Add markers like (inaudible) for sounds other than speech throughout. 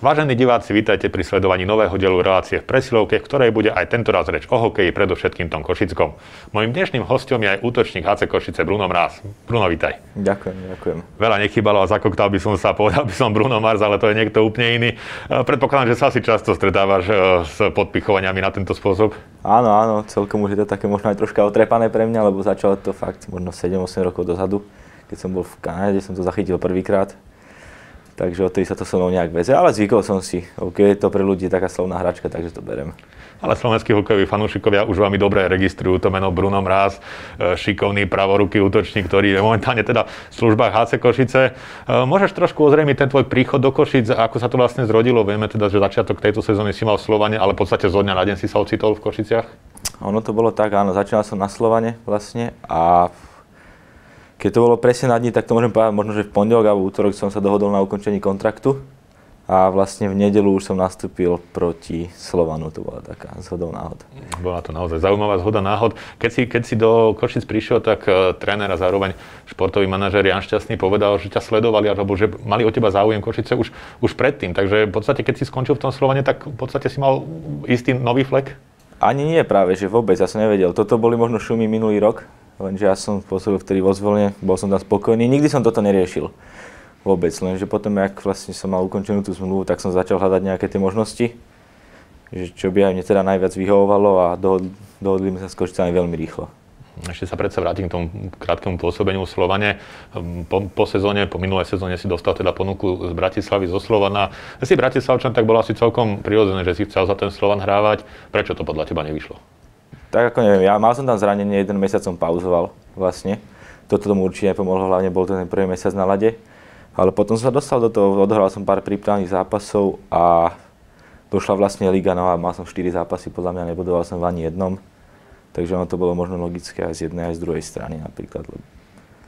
Vážení diváci, vítajte pri sledovaní nového dielu relácie v presilovke, v ktorej bude aj tento raz reč o hokeji, predovšetkým tom Košickom. Mojím dnešným hostom je aj útočník HC Košice Bruno Mráz. Bruno, vítaj. Ďakujem, ďakujem. Veľa nechybalo a zakoktal by som sa, povedal by som Bruno Mars, ale to je niekto úplne iný. E, predpokladám, že sa asi často stretávaš e, s podpichovaniami na tento spôsob. Áno, áno, celkom už je to také možno aj troška otrepané pre mňa, lebo začalo to fakt možno 7-8 rokov dozadu, keď som bol v Kanade, som to zachytil prvýkrát takže odtedy sa to so mnou nejak veze, ale zvykol som si. OK, je to pre ľudí taká slovná hračka, takže to berem. Ale slovenskí hokejoví fanúšikovia už veľmi dobre registrujú to meno Bruno Mráz, e, šikovný pravoruký útočník, ktorý je momentálne teda v službách HC Košice. E, môžeš trošku ozrejmiť ten tvoj príchod do Košic, ako sa to vlastne zrodilo? Vieme teda, že začiatok tejto sezóny si mal v Slovane, ale v podstate zo dňa na deň si sa ocitol v Košiciach? Ono to bolo tak, áno, začínal som na Slovane vlastne a keď to bolo presne na dni, tak to môžem povedať, možno, že v pondelok alebo útorok som sa dohodol na ukončení kontraktu a vlastne v nedelu už som nastúpil proti Slovanu, to bola taká zhodou náhod. Bola to naozaj zaujímavá zhoda náhod. Keď si, keď si do Košic prišiel, tak uh, tréner a zároveň športový manažer Jan Šťastný povedal, že ťa sledovali alebo že mali o teba záujem Košice už, už predtým. Takže v podstate, keď si skončil v tom Slovane, tak v podstate si mal istý nový flek? Ani nie práve, že vôbec, ja som nevedel. Toto boli možno šumy minulý rok, lenže ja som pôsobil vtedy vo zvolne, bol som tam spokojný, nikdy som toto neriešil vôbec, lenže potom, ak vlastne som mal ukončenú tú zmluvu, tak som začal hľadať nejaké tie možnosti, že čo by aj mne teda najviac vyhovovalo a dohodli, sme sa s Košicami veľmi rýchlo. Ešte sa predsa vrátim k tomu krátkemu pôsobeniu Slovane. Po, po sezóne, po minulej sezóne si dostal teda ponuku z Bratislavy zo Slovana. Si Bratislavčan, tak bolo asi celkom prirodzené, že si chcel za ten Slovan hrávať. Prečo to podľa teba nevyšlo? Tak ako neviem, ja mal som tam zranenie, jeden mesiac som pauzoval vlastne. Toto tomu určite nepomohlo, hlavne bol to ten prvý mesiac na lade. Ale potom som sa dostal do toho, odohral som pár prípravných zápasov a došla vlastne Liga, a mal som 4 zápasy, podľa mňa nebudoval som v ani jednom. Takže ono to bolo možno logické aj z jednej, aj z druhej strany napríklad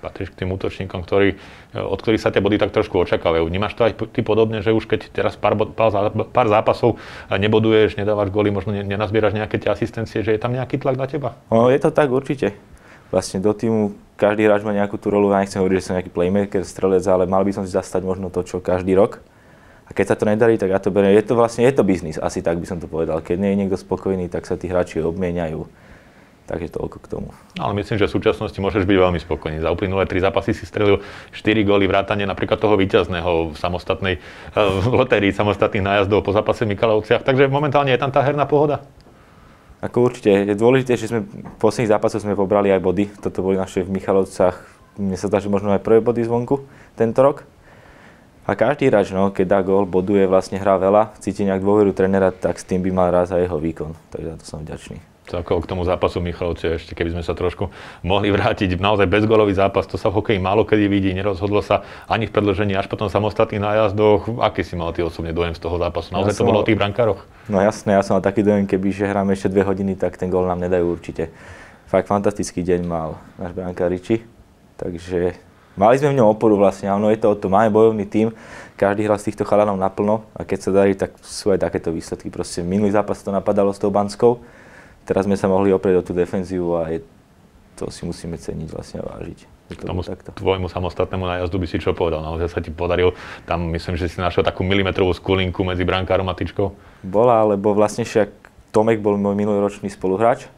patríš k tým útočníkom, ktorý, od ktorých sa tie body tak trošku očakávajú. Vnímaš to aj ty podobne, že už keď teraz pár, pár zápasov neboduješ, nedávaš góly, možno nenazbieraš nejaké tie asistencie, že je tam nejaký tlak na teba? No, je to tak určite. Vlastne do týmu každý hráč má nejakú tú rolu, ja nechcem hovoriť, že som nejaký playmaker, strelec, ale mal by som si zastať možno to, čo každý rok. A keď sa to nedarí, tak ja to beriem. Je to vlastne, je to biznis, asi tak by som to povedal. Keď nie je niekto spokojný, tak sa tí hráči obmieniajú Takže toľko k tomu. Ale myslím, že v súčasnosti môžeš byť veľmi spokojný. Za uplynulé tri zápasy si strelil 4 góly vrátane napríklad toho víťazného v samostatnej v lotérii samostatných nájazdov po zápase v Mikalovciach. Takže momentálne je tam tá herná pohoda? Ako určite. Je dôležité, že sme v posledných zápasoch sme pobrali aj body. Toto boli naše v Michalovcach. Mne sa zdá, že možno aj prvé body zvonku tento rok. A každý hráč, no, keď dá gól, boduje, vlastne hrá veľa, cíti nejak dôveru trénera, tak s tým by mal raz aj jeho výkon. Takže za to som vďačný celkovo k tomu zápasu Michalovce, ešte keby sme sa trošku mohli vrátiť. Naozaj bezgolový zápas, to sa v hokeji málo kedy vidí, nerozhodlo sa ani v predlžení, až potom samostatných nájazdoch. Aký si mal ty osobne dojem z toho zápasu? Naozaj ja to bolo o tých brankároch? No jasné, ja som mal taký dojem, keby že hráme ešte dve hodiny, tak ten gól nám nedajú určite. Fakt fantastický deň mal náš brankár Riči, takže mali sme v ňom oporu vlastne, áno, je to o to, máme bojovný tím, každý hral z týchto chalanov naplno a keď sa darí, tak sú aj takéto výsledky. Proste minulý zápas to napadalo s tou Banskou, teraz sme sa mohli oprieť o tú defenzívu a je, to si musíme ceniť vlastne a vážiť. K tomu takto. tvojmu samostatnému nájazdu by si čo povedal? Naozaj sa ti podaril, tam myslím, že si našiel takú milimetrovú skulinku medzi brankárom a tyčkou? Bola, lebo vlastne však Tomek bol môj minuloročný spoluhráč.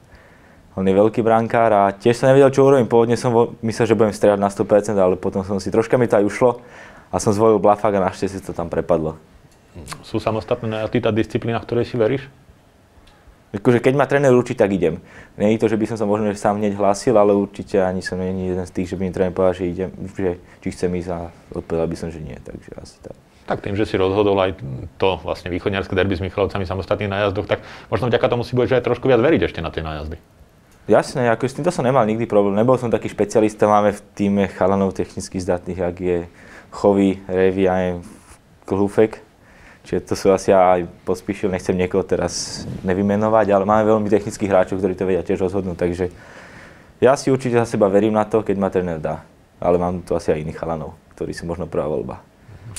On je veľký brankár a tiež som nevedel, čo urobím. Pôvodne som myslel, že budem strieľať na 100%, ale potom som si troška mi to aj ušlo a som zvolil Blafak a našťastie to tam prepadlo. Sú samostatné najazdy tá disciplína, ktorej si veríš? Akože keď ma tréner určí, tak idem. Nie je to, že by som sa možno sám hneď hlásil, ale určite ani som nie jeden z tých, že by mi tréner povedal, že idem, že či chcem ísť a odpovedal by som, že nie. Takže asi tak. Tak tým, že si rozhodol aj to vlastne východňarské derby s Michalovcami samostatných nájazdoch, tak možno vďaka tomu si budeš aj trošku viac veriť ešte na tie nájazdy. Jasné, ako s týmto som nemal nikdy problém. Nebol som taký špecialista, máme v týme chalanov technicky zdatných, ak je Chovy, Revi a Klhufek, Čiže to sú asi aj pospíšil, nechcem niekoho teraz nevymenovať, ale máme veľmi technických hráčov, ktorí to vedia tiež rozhodnúť, takže ja si určite za seba verím na to, keď ma tréner dá. Ale mám tu asi aj iných chalanov, ktorí sú možno prvá voľba.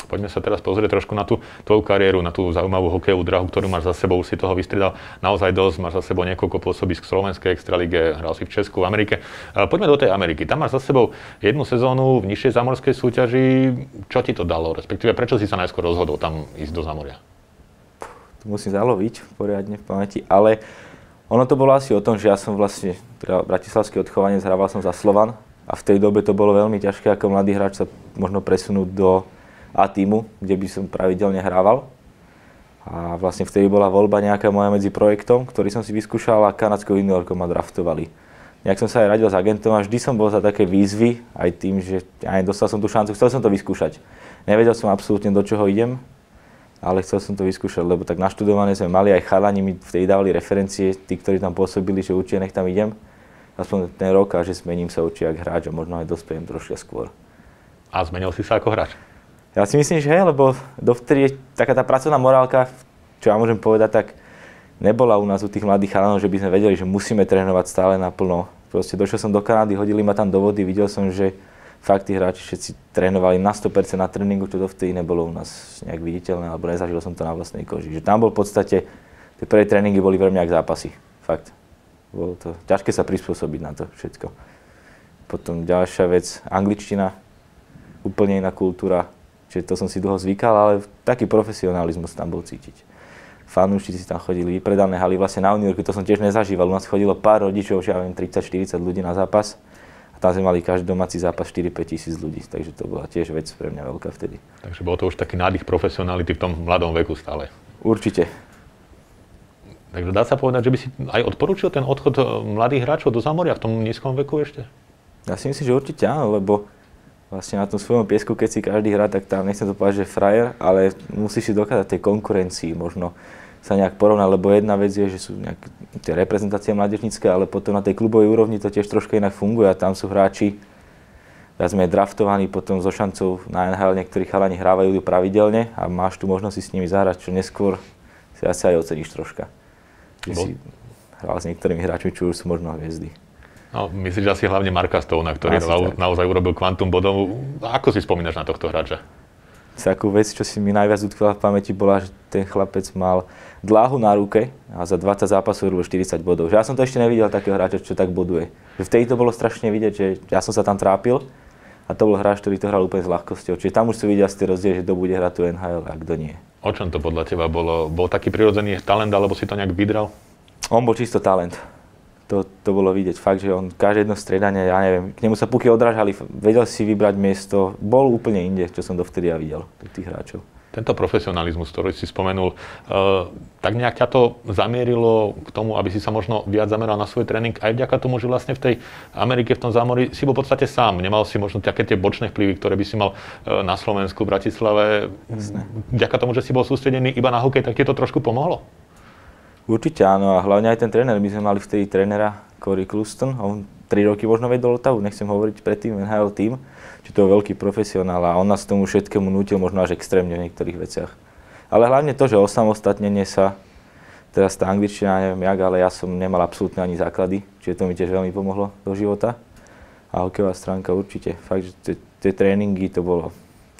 Poďme sa teraz pozrieť trošku na tú tvoju kariéru, na tú zaujímavú hokejovú drahu, ktorú máš za sebou, si toho vystredal naozaj dosť, máš za sebou niekoľko pôsobisk v Slovenskej extralige, hral si v Česku, v Amerike. Poďme do tej Ameriky. Tam máš za sebou jednu sezónu v nižšej zamorskej súťaži. Čo ti to dalo, respektíve prečo si sa najskôr rozhodol tam ísť do zamoria? To musím zaloviť poriadne v pamäti, ale ono to bolo asi o tom, že ja som vlastne teda bratislavský odchovanec, hrával som za Slovan a v tej dobe to bolo veľmi ťažké ako mladý hráč sa možno presunúť do A týmu, kde by som pravidelne hrával. A vlastne vtedy bola voľba nejaká moja medzi projektom, ktorý som si vyskúšal a kanadskou juniorkou ma draftovali. Nejak som sa aj radil s agentom a vždy som bol za také výzvy, aj tým, že aj dostal som tú šancu, chcel som to vyskúšať. Nevedel som absolútne, do čoho idem, ale chcel som to vyskúšať, lebo tak naštudované sme mali, aj chalani mi vtedy dávali referencie, tí, ktorí tam pôsobili, že určite nech tam idem aspoň ten rok a že zmením sa určite ako hráč a možno aj dospejem trošku skôr. A zmenil si sa ako hráč? Ja si myslím, že hej, lebo dovtedy taká tá pracovná morálka, čo ja môžem povedať, tak nebola u nás u tých mladých chalanov, že by sme vedeli, že musíme trénovať stále naplno. Proste došiel som do Kanady, hodili ma tam do vody, videl som, že fakt tí hráči všetci trénovali na 100% na tréningu, čo dovtedy nebolo u nás nejak viditeľné, alebo nezažil som to na vlastnej koži. Že tam bol v podstate, tie prvé tréningy boli veľmi ako zápasy. Fakt. Bolo to ťažké sa prispôsobiť na to všetko. Potom ďalšia vec, angličtina, úplne iná kultúra, čiže to som si dlho zvykal, ale taký profesionalizmus tam bol cítiť. Fanúšici si tam chodili, vypredané haly, vlastne na New to som tiež nezažíval. U nás chodilo pár rodičov, že ja viem, 30-40 ľudí na zápas a tam sme mali každý domáci zápas 4-5 tisíc ľudí, takže to bola tiež vec pre mňa veľká vtedy. Takže bolo to už taký nádych profesionality v tom mladom veku stále. Určite. Takže dá sa povedať, že by si aj odporúčil ten odchod eh, mladých hráčov do Zamoria v tom nízkom veku ešte? Ja si myslím, že určite áno, lebo vlastne na tom svojom piesku, keď si každý hrá, tak tam nechcem to povedať, že frajer, ale musíš si dokázať tej konkurencii možno sa nejak porovnať, lebo jedna vec je, že sú nejak tie reprezentácie mládežnícke, ale potom na tej klubovej úrovni to tiež troška inak funguje a tam sú hráči, viac sme draftovaní potom so šancou na NHL, niektorí chalani hrávajú pravidelne a máš tu možnosť si s nimi zahrať, čo neskôr si asi aj oceníš troška že si hral s niektorými hráčmi, čo už sú možno hviezdy. No, myslíš asi hlavne Marka Stouna, ktorý asi na, naozaj urobil kvantum bodov. Ako si spomínaš na tohto hráča? Takú vec, čo si mi najviac utkvela v pamäti, bola, že ten chlapec mal dláhu na ruke a za 20 zápasov robil 40 bodov. Že ja som to ešte nevidel takého hráča, čo tak boduje. Že vtedy to bolo strašne vidieť, že ja som sa tam trápil a to bol hráč, ktorý to hral úplne s ľahkosťou. Čiže tam už si videl ste rozdiel, že kto bude hrať tu NHL a kto nie. O čom to podľa teba bolo? Bol taký prirodzený talent, alebo si to nejak vydral? On bol čisto talent. To, to bolo vidieť. Fakt, že on každé jedno striedanie, ja neviem, k nemu sa puky odrážali, vedel si vybrať miesto, bol úplne inde, čo som dovtedy ja videl, tých hráčov tento profesionalizmus, ktorý si spomenul, uh, tak nejak ťa to zamierilo k tomu, aby si sa možno viac zameral na svoj tréning aj vďaka tomu, že vlastne v tej Amerike, v tom zámori si bol v podstate sám. Nemal si možno také tie bočné vplyvy, ktoré by si mal uh, na Slovensku, v Bratislave. Jasne. Vďaka tomu, že si bol sústredený iba na hokej, tak ti to trošku pomohlo? Určite áno a hlavne aj ten tréner. My sme mali vtedy trénera Corey Cluston, on 3 roky možno vedol Otavu, nechcem hovoriť predtým NHL tým či to je veľký profesionál a on nás tomu všetkému nutil možno až extrémne v niektorých veciach. Ale hlavne to, že osamostatnenie sa, teraz tá angličtina, neviem jak, ale ja som nemal absolútne ani základy, čiže to mi tiež veľmi pomohlo do života. A hokejová stránka určite. Fakt, že tie tréningy to bolo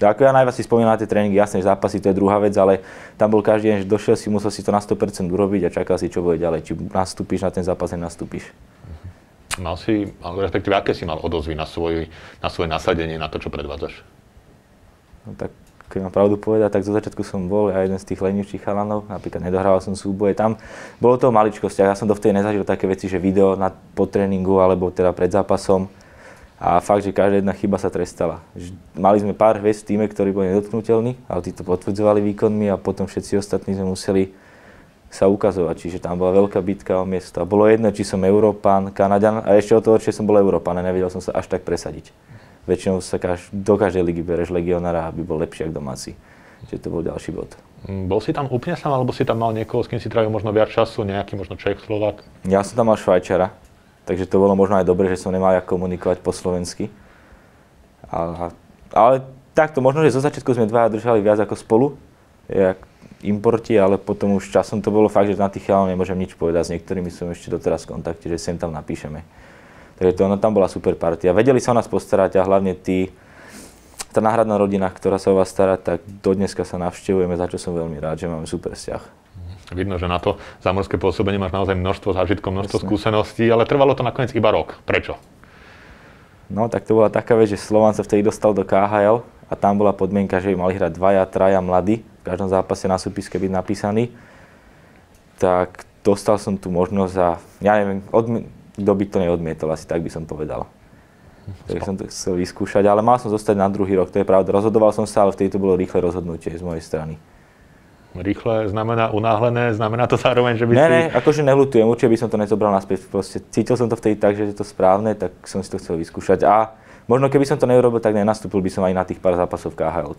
ako ja najviac si spomínam na tie tréningy, jasné, zápasy to je druhá vec, ale tam bol každý deň, že došiel si, musel si to na 100% urobiť a čakal si, čo bude ďalej. Či nastúpiš na ten zápas, nastúpiš. Mal si, respektíve aké si mal odozvy na, svoj, na svoje nasadenie, na to, čo predvádzaš? No tak, keď mám pravdu povedať, tak zo začiatku som bol ja jeden z tých lenivčích chalanov, napríklad nedohrával som súboje tam. Bolo to o maličkosti, ja som dovtedy nezažil také veci, že video na, po tréningu alebo teda pred zápasom. A fakt, že každá jedna chyba sa trestala. Mali sme pár hviezd v týme, ktorí boli nedotknutelní, ale tí to potvrdzovali výkonmi a potom všetci ostatní sme museli sa ukazovať, čiže tam bola veľká bitka o miesto. A bolo jedno, či som Európán, Kanadian a ešte o to horšie som bol Európán a nevedel som sa až tak presadiť. Väčšinou sa kaž, do každej ligy bereš legionára, aby bol lepší ako domáci. Čiže to bol ďalší bod. Mm, bol si tam úplne sám, alebo si tam mal niekoho, s kým si trávil možno viac času, nejaký možno Čech, Slovak? Ja som tam mal Švajčara, takže to bolo možno aj dobre, že som nemal ako komunikovať po slovensky. Ale, ale takto, možno, že zo začiatku sme dvaja držali viac ako spolu, jak importi, ale potom už časom to bolo fakt, že na tých chalov nemôžem nič povedať. S niektorými som ešte doteraz v kontakte, že sem tam napíšeme. Takže to, ono tam bola super partia. Vedeli sa o nás postarať a hlavne tí tá náhradná rodina, ktorá sa o vás stará, tak do sa navštevujeme, za čo som veľmi rád, že máme super vzťah. Vidno, že na to zamorské pôsobenie máš naozaj množstvo zážitkov, množstvo Jasne. skúseností, ale trvalo to nakoniec iba rok. Prečo? No, tak to bola taká vec, že Slovan sa vtedy dostal do KHL a tam bola podmienka, že by mali hrať dvaja, traja mladí, v každom zápase na súpiske byť napísaný. Tak dostal som tu možnosť a ja neviem, odmi- kto by to neodmietol, asi tak by som povedal. Tak som to chcel vyskúšať, ale mal som zostať na druhý rok, to je pravda. Rozhodoval som sa, ale vtedy to bolo rýchle rozhodnutie z mojej strany. Rýchle znamená unáhlené, znamená to zároveň, že by ne, si... Ne, akože neľutujem, určite by som to nezobral naspäť. Proste cítil som to vtedy tak, že je to správne, tak som si to chcel vyskúšať. A možno keby som to neurobil, tak nenastúpil by som aj na tých pár zápasov v KHL.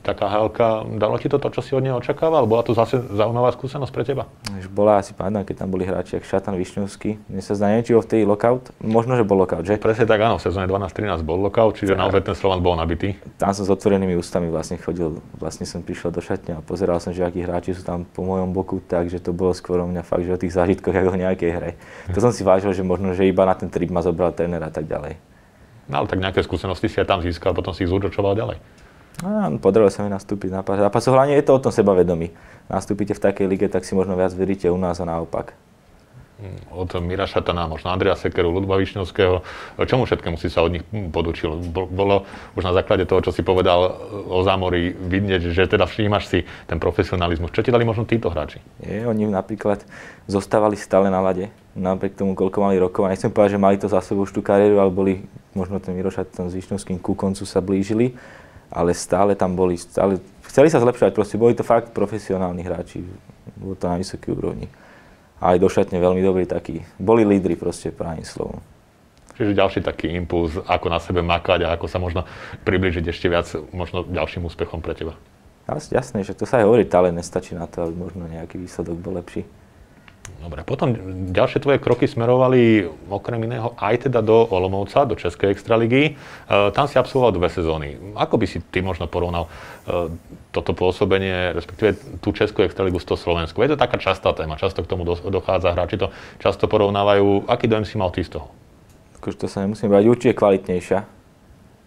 Taká hálka, dalo ti to to, čo si od neho očakával? Bola to zase zaujímavá skúsenosť pre teba? Už bola, asi pamätám, keď tam boli hráči, ako Šatan Višňovský. Mne sa zdá, neviem, či bol vtedy lockout. Možno, že bol lockout, že? Presne tak, áno, v sezóne 12-13 bol lockout, čiže tak. naozaj ten Slovan bol nabitý. Tam som s otvorenými ústami vlastne chodil, vlastne som prišiel do šatne a pozeral som, že akí hráči sú tam po mojom boku, takže to bolo skôr o mňa fakt, že o tých zážitkoch, ako o nejakej hre. To som si vážil, že možno, že iba na ten trip ma zobral tréner a tak ďalej. No ale tak nejaké skúsenosti si aj tam získal, potom si ich zúročoval ďalej. No, podarilo sa mi nastúpiť na pár zápasov. Hlavne je to o tom sebavedomí. Nastúpite v takej lige, tak si možno viac veríte u nás a naopak. Mm, od Mira Šatana, možno Andrea Sekeru, Ludva Višňovského. Čomu všetkému si sa od nich podučil? Bolo už na základe toho, čo si povedal o zámori, vidieť, že teda všímaš si ten profesionalizmus. Čo ti dali možno títo hráči? Je, oni napríklad zostávali stále na lade, napriek tomu, koľko mali rokov. A nechcem povedať, že mali to za sebou už tú kariéru, ale boli, možno ten Miro Šatan s Višňovským ku koncu sa blížili ale stále tam boli, stále, chceli sa zlepšovať, proste boli to fakt profesionálni hráči, bolo to na vysokej úrovni. A aj do šatne veľmi dobrí takí, boli lídry proste, právnym slovom. Čiže ďalší taký impuls, ako na sebe makať a ako sa možno približiť ešte viac možno ďalším úspechom pre teba. Jasné, že to sa aj hovorí, talent nestačí na to, aby možno nejaký výsledok bol lepší. Dobre, potom ďalšie tvoje kroky smerovali okrem iného aj teda do Olomovca, do Českej extraligy. E, tam si absolvoval dve sezóny. Ako by si ty možno porovnal e, toto pôsobenie, respektíve tú Českú extraligu s to Slovensku? Je to taká častá téma, často k tomu dochádza, hráči to často porovnávajú. Aký dojem si mal ty z toho? Akože to sa nemusím brať, určite kvalitnejšia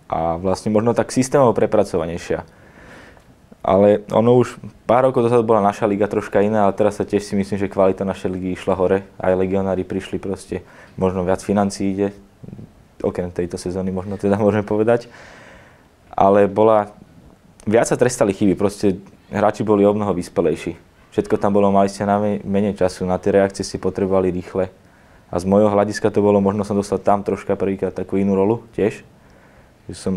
a vlastne možno tak systémovo prepracovanejšia ale ono už pár rokov dozadu bola naša liga troška iná, ale teraz sa tiež si myslím, že kvalita našej ligy išla hore. Aj legionári prišli proste, možno viac financí ide, okrem tejto sezóny možno teda (laughs) môžeme povedať. Ale bola, viac sa trestali chyby, proste hráči boli o mnoho vyspelejší. Všetko tam bolo, mali ste na menej času, na tie reakcie si potrebovali rýchle. A z môjho hľadiska to bolo, možno som dostal tam troška prvýkrát takú inú rolu tiež. Že som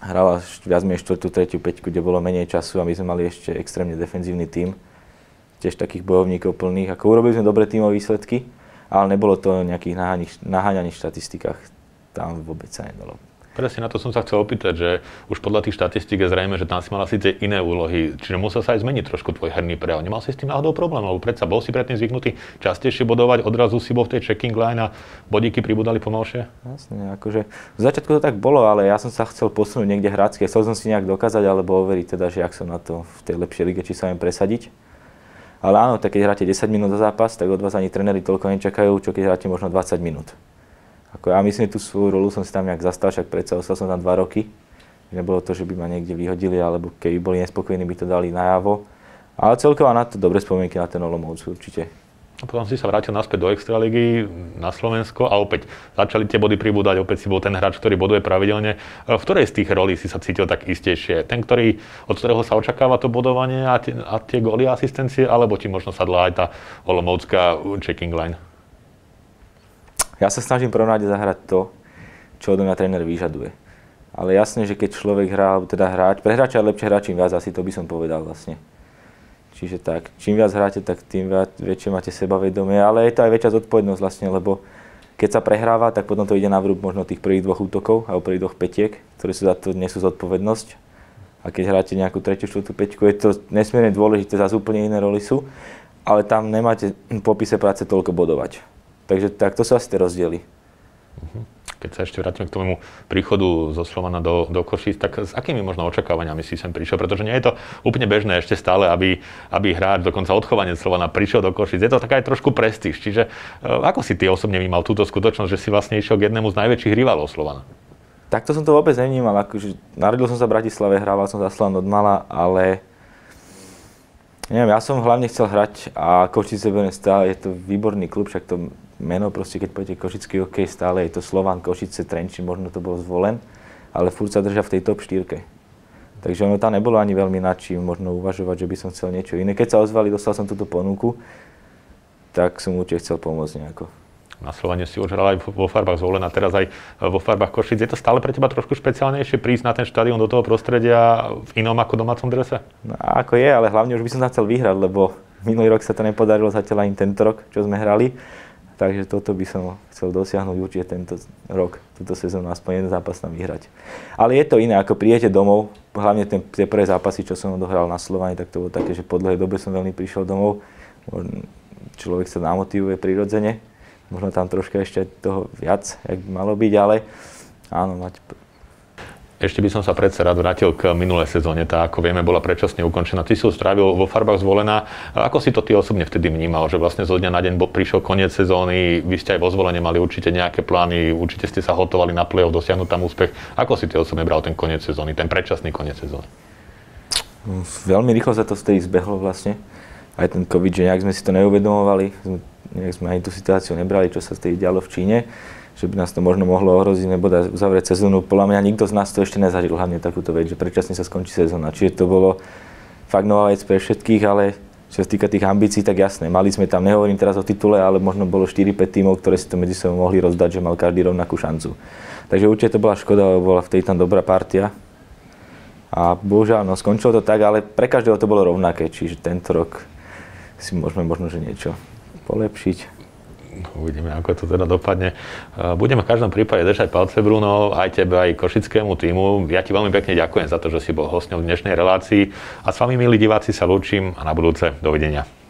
hrala viac menej štvrtú, tretiu peťku, kde bolo menej času a my sme mali ešte extrémne defenzívny tím. Tiež takých bojovníkov plných. Ako urobili sme dobré tímové výsledky, ale nebolo to o nejakých naháňaných štatistikách. Tam vôbec sa nedalo. Presne na to som sa chcel opýtať, že už podľa tých štatistík je zrejme, že tam si mala síce iné úlohy, čiže musel sa aj zmeniť trošku tvoj herný prejav. Nemal si s tým náhodou problém, lebo predsa bol si predtým zvyknutý častejšie bodovať, odrazu si bol v tej checking line a bodíky pribudali pomalšie? Jasne, akože v začiatku to tak bolo, ale ja som sa chcel posunúť niekde hrácky, chcel som si nejak dokázať alebo overiť teda, že ak som na to v tej lepšej lige, či sa viem presadiť. Ale áno, tak keď hráte 10 minút za zápas, tak od vás ani tréneri toľko nečakajú, čo keď hráte možno 20 minút. Ako ja myslím, tú svoju rolu som si tam nejak zastal, však predsa ostal som tam dva roky. Nebolo to, že by ma niekde vyhodili, alebo keby boli nespokojní, by to dali najavo. Ale celkovo na to dobre spomienky na ten Olomouc určite. A potom si sa vrátil naspäť do Extraligy na Slovensko a opäť začali tie body pribúdať, opäť si bol ten hráč, ktorý boduje pravidelne. V ktorej z tých rolí si sa cítil tak istejšie? Ten, ktorý, od ktorého sa očakáva to bodovanie a tie, a tie góly asistencie, alebo ti možno sadla aj tá Olomoucká checking line? Ja sa snažím a zahrať to, čo odo mňa tréner vyžaduje. Ale jasne, že keď človek hrá, alebo teda hráč, pre hráča je lepšie hrať čím viac, asi to by som povedal vlastne. Čiže tak, čím viac hráte, tak tým viac, väčšie máte sebavedomie, ale je to aj väčšia zodpovednosť vlastne, lebo keď sa prehráva, tak potom to ide na vrúb možno tých prvých dvoch útokov alebo prvých dvoch petiek, ktoré sú za to nesú zodpovednosť. A keď hráte nejakú tretiu, štvrtú peťku, je to nesmierne dôležité, zase úplne iné roli sú, ale tam nemáte v popise práce toľko bodovať. Takže tak to sú asi tie rozdiely. Mhm. Keď sa ešte vrátime k tomu príchodu zo Slovana do, do Košíc, tak s akými možno očakávaniami si sem prišiel? Pretože nie je to úplne bežné ešte stále, aby, aby hráč, dokonca odchovanie Slovana prišiel do Košíc. Je to taká aj trošku prestíž. Čiže uh, ako si ty osobne vnímal túto skutočnosť, že si vlastne išiel k jednému z najväčších rivalov Slovana? Takto som to vôbec nevnímal. Akože, narodil som sa v Bratislave, hrával som za Slan od mala, ale neviem, ja som hlavne chcel hrať a Košice bude stále, je to výborný klub, však to meno proste, keď poviete Košický hokej, stále je to Slovan, Košice, Trenčín, možno to bol zvolen, ale furt sa držia v tej top 4. Takže ono tam nebolo ani veľmi nadším možno uvažovať, že by som chcel niečo iné. Keď sa ozvali, dostal som túto ponuku, tak som určite chcel pomôcť nejako. Na Slovene si už hral aj vo farbách Zvolena, teraz aj vo farbách Košic. Je to stále pre teba trošku špeciálnejšie prísť na ten štadión do toho prostredia v inom ako domácom drese? No, ako je, ale hlavne už by som sa chcel vyhrať, lebo minulý rok sa to nepodarilo zatiaľ ani tento rok, čo sme hrali. Takže toto by som chcel dosiahnuť určite tento rok, túto sezónu, aspoň jeden zápas tam vyhrať. Ale je to iné, ako príjete domov, hlavne ten, tie prvé zápasy, čo som dohral na Slovani, tak to bolo také, že po dlhej dobe som veľmi prišiel domov. Človek sa namotivuje prirodzene možno tam troška ešte toho viac, jak by malo byť, ale áno, mať ešte by som sa predsa rád vrátil k minulej sezóne. Tá, ako vieme, bola predčasne ukončená. Ty si ho strávil vo farbách zvolená. Ako si to ty osobne vtedy vnímal, že vlastne zo dňa na deň prišiel koniec sezóny, vy ste aj vo zvolenie mali určite nejaké plány, určite ste sa hotovali na play-off, dosiahnuť tam úspech. Ako si ty osobne bral ten koniec sezóny, ten predčasný koniec sezóny? Veľmi rýchlo sa to vtedy zbehlo vlastne. Aj ten COVID, že nejak sme si to neuvedomovali nejak sme ani tú situáciu nebrali, čo sa vtedy dialo v Číne, že by nás to možno mohlo ohroziť nebo uzavrieť sezónu. Podľa mňa nikto z nás to ešte nezažil, hlavne takúto vec, že predčasne sa skončí sezóna. Čiže to bolo fakt nová vec pre všetkých, ale čo sa týka tých ambícií, tak jasné, mali sme tam, nehovorím teraz o titule, ale možno bolo 4-5 tímov, ktoré si to medzi sebou mohli rozdať, že mal každý rovnakú šancu. Takže určite to bola škoda, bola v tam dobrá partia. A bohužiaľ, no skončilo to tak, ale pre každého to bolo rovnaké, čiže tento rok si môžeme možno, že niečo polepšiť. Uvidíme, ako to teda dopadne. Budeme v každom prípade držať palce, Bruno, aj tebe, aj košickému týmu. Ja ti veľmi pekne ďakujem za to, že si bol hostňou v dnešnej relácii a s vami, milí diváci, sa lúčim a na budúce dovidenia.